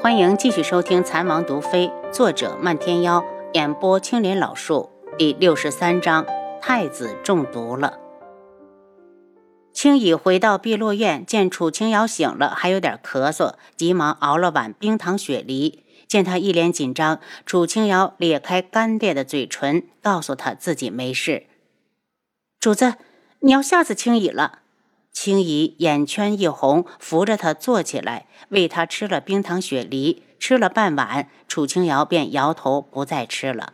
欢迎继续收听《残王毒妃》，作者漫天妖，演播青莲老树，第六十三章：太子中毒了。青羽回到碧落院，见楚清瑶醒了，还有点咳嗽，急忙熬了碗冰糖雪梨。见他一脸紧张，楚清瑶咧开干裂的嘴唇，告诉他自己没事。主子，你要吓死青羽了。青姨眼圈一红，扶着他坐起来，喂他吃了冰糖雪梨，吃了半碗，楚清瑶便摇头不再吃了。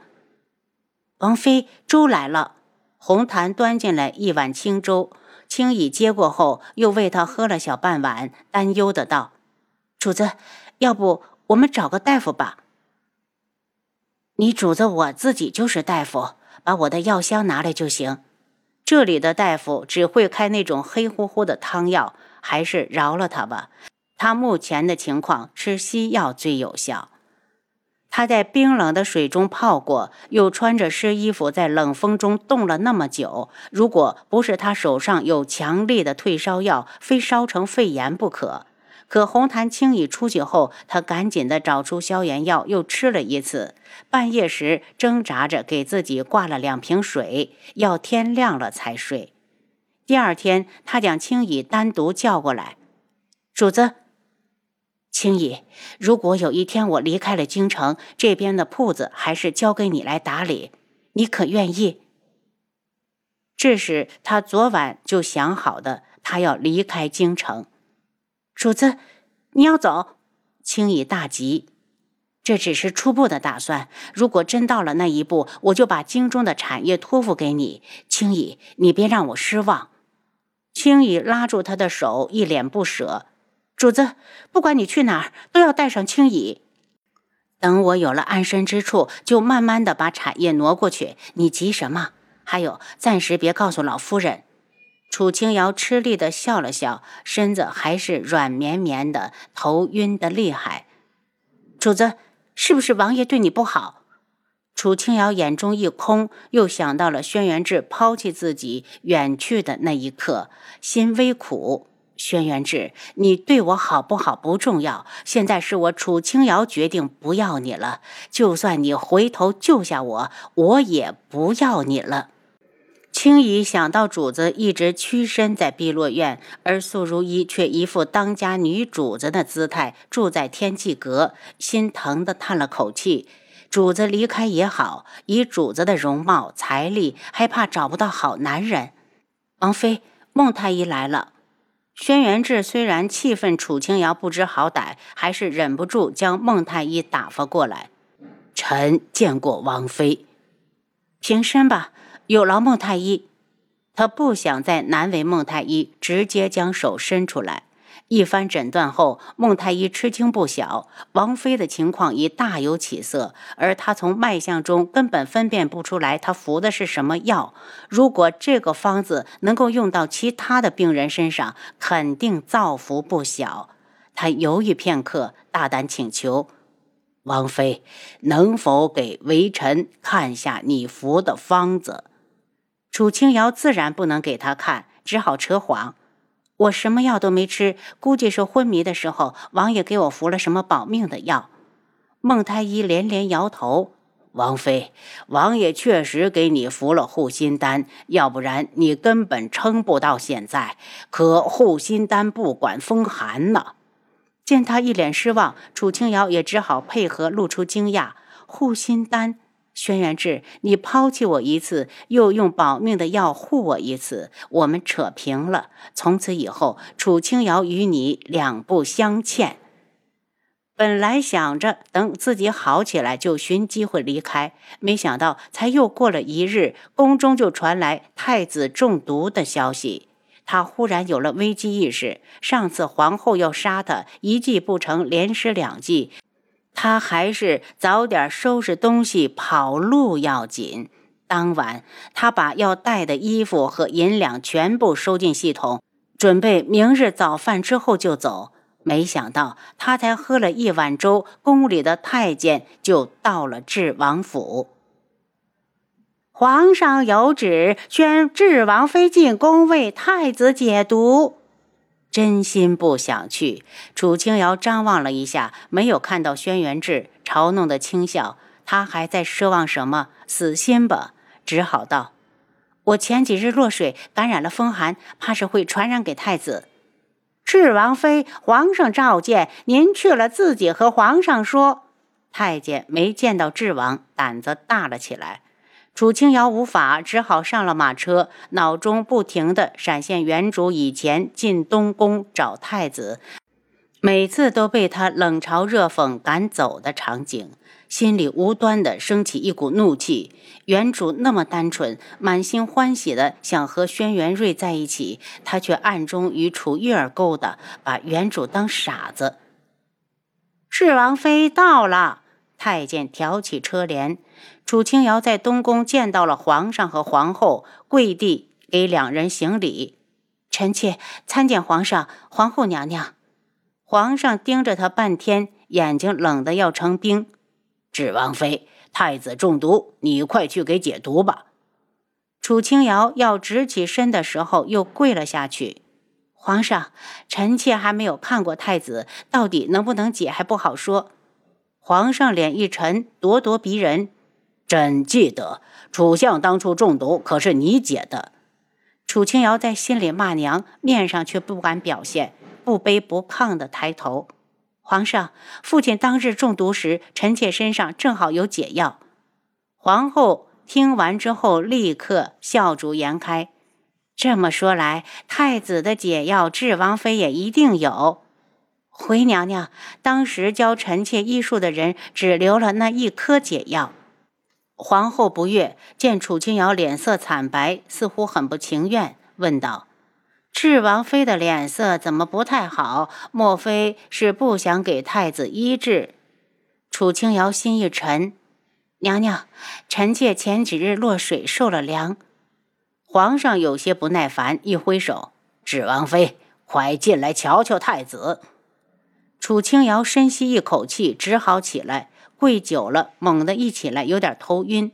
王妃，粥来了。红檀端进来一碗清粥，青姨接过后，又喂他喝了小半碗，担忧的道：“主子，要不我们找个大夫吧？”你主子我自己就是大夫，把我的药箱拿来就行。这里的大夫只会开那种黑乎乎的汤药，还是饶了他吧。他目前的情况，吃西药最有效。他在冰冷的水中泡过，又穿着湿衣服在冷风中冻了那么久，如果不是他手上有强力的退烧药，非烧成肺炎不可。可红檀轻易出去后，他赶紧的找出消炎药，又吃了一次。半夜时挣扎着给自己挂了两瓶水，要天亮了才睡。第二天，他将青羽单独叫过来：“主子，青羽，如果有一天我离开了京城，这边的铺子还是交给你来打理，你可愿意？”这是他昨晚就想好的，他要离开京城。主子，你要走？青羽大急。这只是初步的打算，如果真到了那一步，我就把京中的产业托付给你。青羽，你别让我失望。青羽拉住他的手，一脸不舍。主子，不管你去哪儿，都要带上青羽。等我有了安身之处，就慢慢的把产业挪过去。你急什么？还有，暂时别告诉老夫人。楚清瑶吃力的笑了笑，身子还是软绵绵的，头晕的厉害。主子，是不是王爷对你不好？楚清瑶眼中一空，又想到了轩辕志抛弃自己远去的那一刻，心微苦。轩辕志，你对我好不好不重要，现在是我楚清瑶决定不要你了。就算你回头救下我，我也不要你了。青姨想到主子一直屈身在碧落院，而素如一却一副当家女主子的姿态，住在天际阁，心疼的叹了口气。主子离开也好，以主子的容貌、财力，还怕找不到好男人。王妃，孟太医来了。轩辕志虽然气愤楚清瑶不知好歹，还是忍不住将孟太医打发过来。臣见过王妃，平身吧。有劳孟太医，他不想再难为孟太医，直接将手伸出来。一番诊断后，孟太医吃惊不小，王妃的情况已大有起色，而他从脉象中根本分辨不出来他服的是什么药。如果这个方子能够用到其他的病人身上，肯定造福不小。他犹豫片刻，大胆请求。王妃，能否给微臣看下你服的方子？楚清瑶自然不能给他看，只好扯谎：“我什么药都没吃，估计是昏迷的时候，王爷给我服了什么保命的药。”孟太医连连摇头：“王妃，王爷确实给你服了护心丹，要不然你根本撑不到现在。可护心丹不管风寒呢。”见他一脸失望，楚清瑶也只好配合，露出惊讶：“护心丹。”轩辕志，你抛弃我一次，又用保命的药护我一次，我们扯平了。从此以后，楚清瑶与你两不相欠。本来想着等自己好起来就寻机会离开，没想到才又过了一日，宫中就传来太子中毒的消息。他忽然有了危机意识。上次皇后要杀他，一计不成，连施两计。他还是早点收拾东西跑路要紧。当晚，他把要带的衣服和银两全部收进系统，准备明日早饭之后就走。没想到，他才喝了一碗粥，宫里的太监就到了智王府。皇上有旨，宣智王妃进宫为太子解毒。真心不想去。楚清瑶张望了一下，没有看到轩辕志，嘲弄的轻笑。他还在奢望什么？死心吧！只好道：“我前几日落水，感染了风寒，怕是会传染给太子。”智王妃，皇上召见您去了，自己和皇上说。太监没见到智王，胆子大了起来。楚清瑶无法，只好上了马车，脑中不停地闪现原主以前进东宫找太子，每次都被他冷嘲热讽赶走的场景，心里无端地升起一股怒气。原主那么单纯，满心欢喜的想和轩辕睿在一起，他却暗中与楚玉儿勾搭，把原主当傻子。智王妃到了。太监挑起车帘，楚清瑶在东宫见到了皇上和皇后，跪地给两人行礼。臣妾参见皇上、皇后娘娘。皇上盯着他半天，眼睛冷得要成冰。智王妃，太子中毒，你快去给解毒吧。楚清瑶要直起身的时候，又跪了下去。皇上，臣妾还没有看过太子，到底能不能解还不好说。皇上脸一沉，咄咄逼人。朕记得楚相当初中毒，可是你解的。楚清瑶在心里骂娘，面上却不敢表现，不卑不亢的抬头。皇上，父亲当日中毒时，臣妾身上正好有解药。皇后听完之后，立刻笑逐颜开。这么说来，太子的解药，智王妃也一定有。回娘娘，当时教臣妾医术的人。只留了那一颗解药。皇后不悦，见楚清瑶脸色惨白，似乎很不情愿，问道：“智王妃的脸色怎么不太好？莫非是不想给太子医治？”楚清瑶心一沉：“娘娘，臣妾前几日落水受了凉。”皇上有些不耐烦，一挥手：“智王妃，快进来瞧瞧太子。”楚清瑶深吸一口气，只好起来。跪久了，猛地一起来，有点头晕。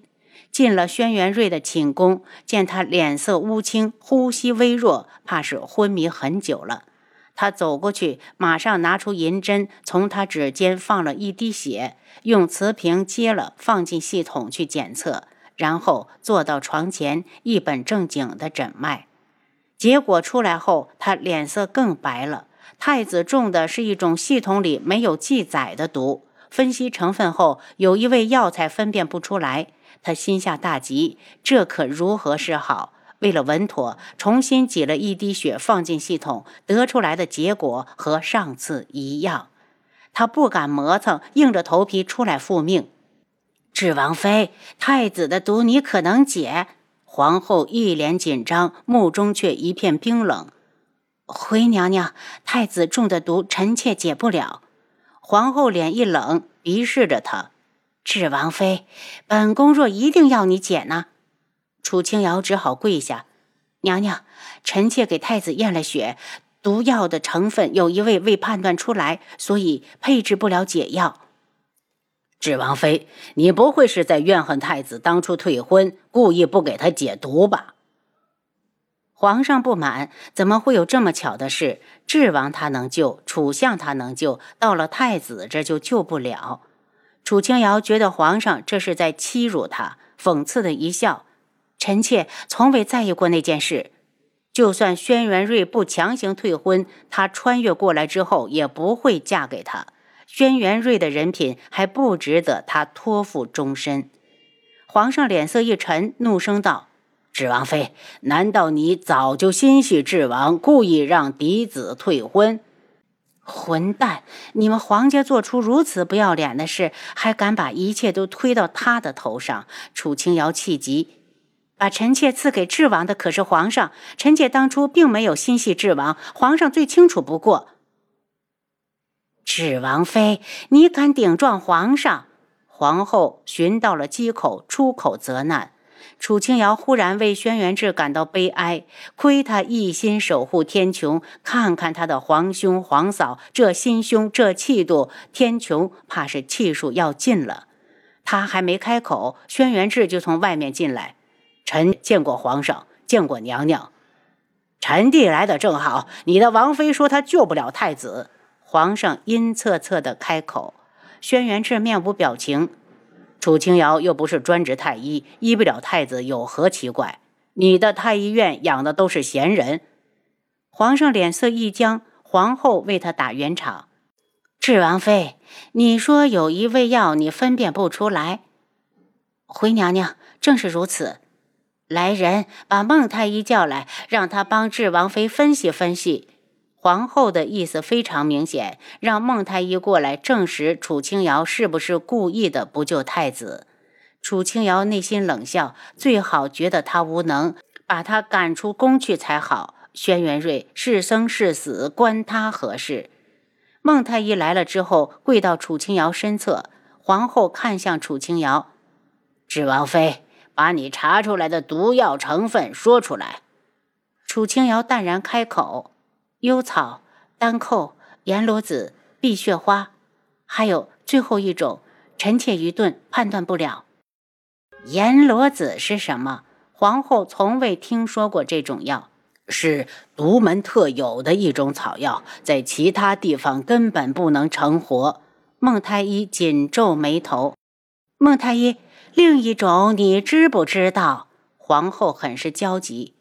进了轩辕睿的寝宫，见他脸色乌青，呼吸微弱，怕是昏迷很久了。他走过去，马上拿出银针，从他指尖放了一滴血，用瓷瓶接了，放进系统去检测。然后坐到床前，一本正经的诊脉。结果出来后，他脸色更白了。太子中的是一种系统里没有记载的毒，分析成分后，有一味药材分辨不出来，他心下大急，这可如何是好？为了稳妥，重新挤了一滴血放进系统，得出来的结果和上次一样，他不敢磨蹭，硬着头皮出来复命。智王妃，太子的毒你可能解？皇后一脸紧张，目中却一片冰冷。回娘娘，太子中的毒，臣妾解不了。皇后脸一冷，鄙视着他：“智王妃，本宫若一定要你解呢？”楚清瑶只好跪下：“娘娘，臣妾给太子验了血，毒药的成分有一位未判断出来，所以配置不了解药。”智王妃，你不会是在怨恨太子当初退婚，故意不给他解毒吧？皇上不满，怎么会有这么巧的事？智王他能救，楚相他能救，到了太子这就救不了。楚清瑶觉得皇上这是在欺辱他，讽刺的一笑：“臣妾从未在意过那件事。就算轩辕睿不强行退婚，他穿越过来之后也不会嫁给他。轩辕睿的人品还不值得他托付终身。”皇上脸色一沉，怒声道。智王妃，难道你早就心系智王，故意让嫡子退婚？混蛋！你们皇家做出如此不要脸的事，还敢把一切都推到他的头上？楚清瑶气急，把臣妾赐给智王的可是皇上，臣妾当初并没有心系智王，皇上最清楚不过。智王妃，你敢顶撞皇上？皇后寻到了机口，出口责难。楚清瑶忽然为轩辕志感到悲哀，亏他一心守护天穹，看看他的皇兄皇嫂，这心胸，这气度，天穹怕是气数要尽了。他还没开口，轩辕志就从外面进来。臣见过皇上，见过娘娘。臣弟来的正好，你的王妃说她救不了太子。皇上阴恻恻地开口。轩辕志面无表情。楚清瑶又不是专职太医，医不了太子有何奇怪？你的太医院养的都是闲人。皇上脸色一僵，皇后为他打圆场。智王妃，你说有一味药你分辨不出来？回娘娘，正是如此。来人，把孟太医叫来，让他帮智王妃分析分析。皇后的意思非常明显，让孟太医过来证实楚清瑶是不是故意的不救太子。楚清瑶内心冷笑，最好觉得他无能，把他赶出宫去才好。轩辕睿是生是死，关他何事？孟太医来了之后，跪到楚清瑶身侧。皇后看向楚清瑶：“智王妃，把你查出来的毒药成分说出来。”楚清瑶淡然开口。幽草、丹蔻、阎罗子、碧血花，还有最后一种，臣妾愚钝，判断不了。阎罗子是什么？皇后从未听说过这种药，是独门特有的一种草药，在其他地方根本不能成活。孟太医紧皱眉头。孟太医，另一种你知不知道？皇后很是焦急。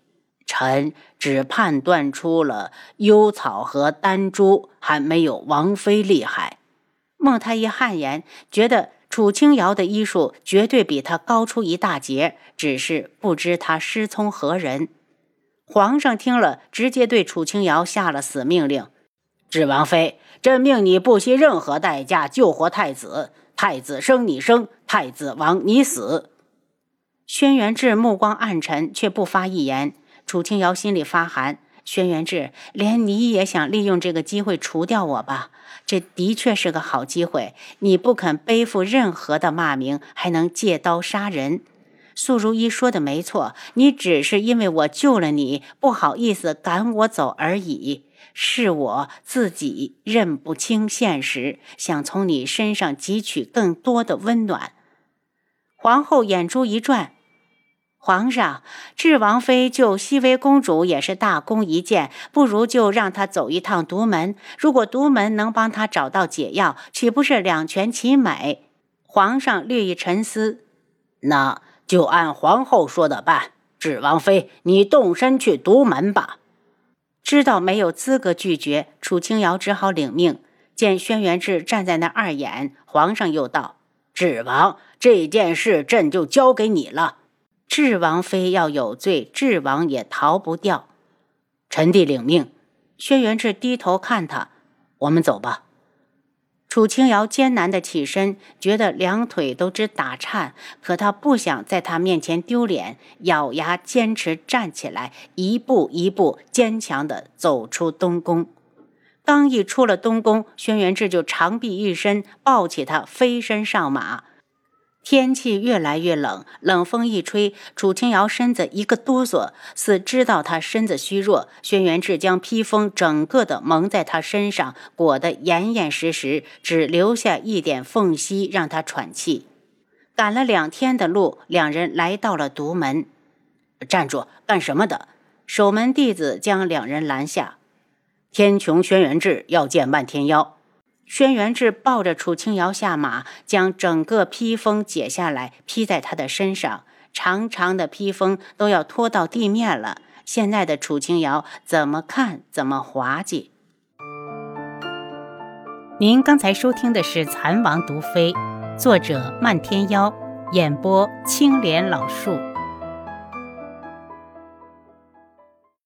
臣只判断出了幽草和丹珠，还没有王妃厉害。孟太医汗颜，觉得楚清瑶的医术绝对比他高出一大截，只是不知他师从何人。皇上听了，直接对楚清瑶下了死命令：“智王妃，朕命你不惜任何代价救活太子。太子生你生，太子亡你死。”轩辕志目光暗沉，却不发一言。楚清瑶心里发寒，轩辕志，连你也想利用这个机会除掉我吧？这的确是个好机会。你不肯背负任何的骂名，还能借刀杀人。素如一说的没错，你只是因为我救了你，不好意思赶我走而已。是我自己认不清现实，想从你身上汲取更多的温暖。皇后眼珠一转。皇上，智王妃救熹微公主也是大功一件，不如就让她走一趟独门。如果独门能帮她找到解药，岂不是两全其美？皇上略一沉思，那就按皇后说的办。智王妃，你动身去独门吧。知道没有资格拒绝，楚清瑶只好领命。见轩辕志站在那二眼，皇上又道：“智王，这件事朕就交给你了。”智王妃要有罪，智王也逃不掉。臣弟领命。轩辕志低头看他，我们走吧。楚清瑶艰难的起身，觉得两腿都直打颤，可他不想在他面前丢脸，咬牙坚持站起来，一步一步坚强的走出东宫。刚一出了东宫，轩辕志就长臂一伸，抱起他飞身上马。天气越来越冷，冷风一吹，楚清瑶身子一个哆嗦，似知道他身子虚弱。轩辕志将披风整个的蒙在他身上，裹得严严实实，只留下一点缝隙让他喘气。赶了两天的路，两人来到了独门。站住！干什么的？守门弟子将两人拦下。天穹轩辕志要见漫天妖。轩辕志抱着楚清瑶下马，将整个披风解下来披在他的身上。长长的披风都要拖到地面了，现在的楚清瑶怎么看怎么滑稽。您刚才收听的是《蚕王毒妃》，作者漫天妖，演播青莲老树。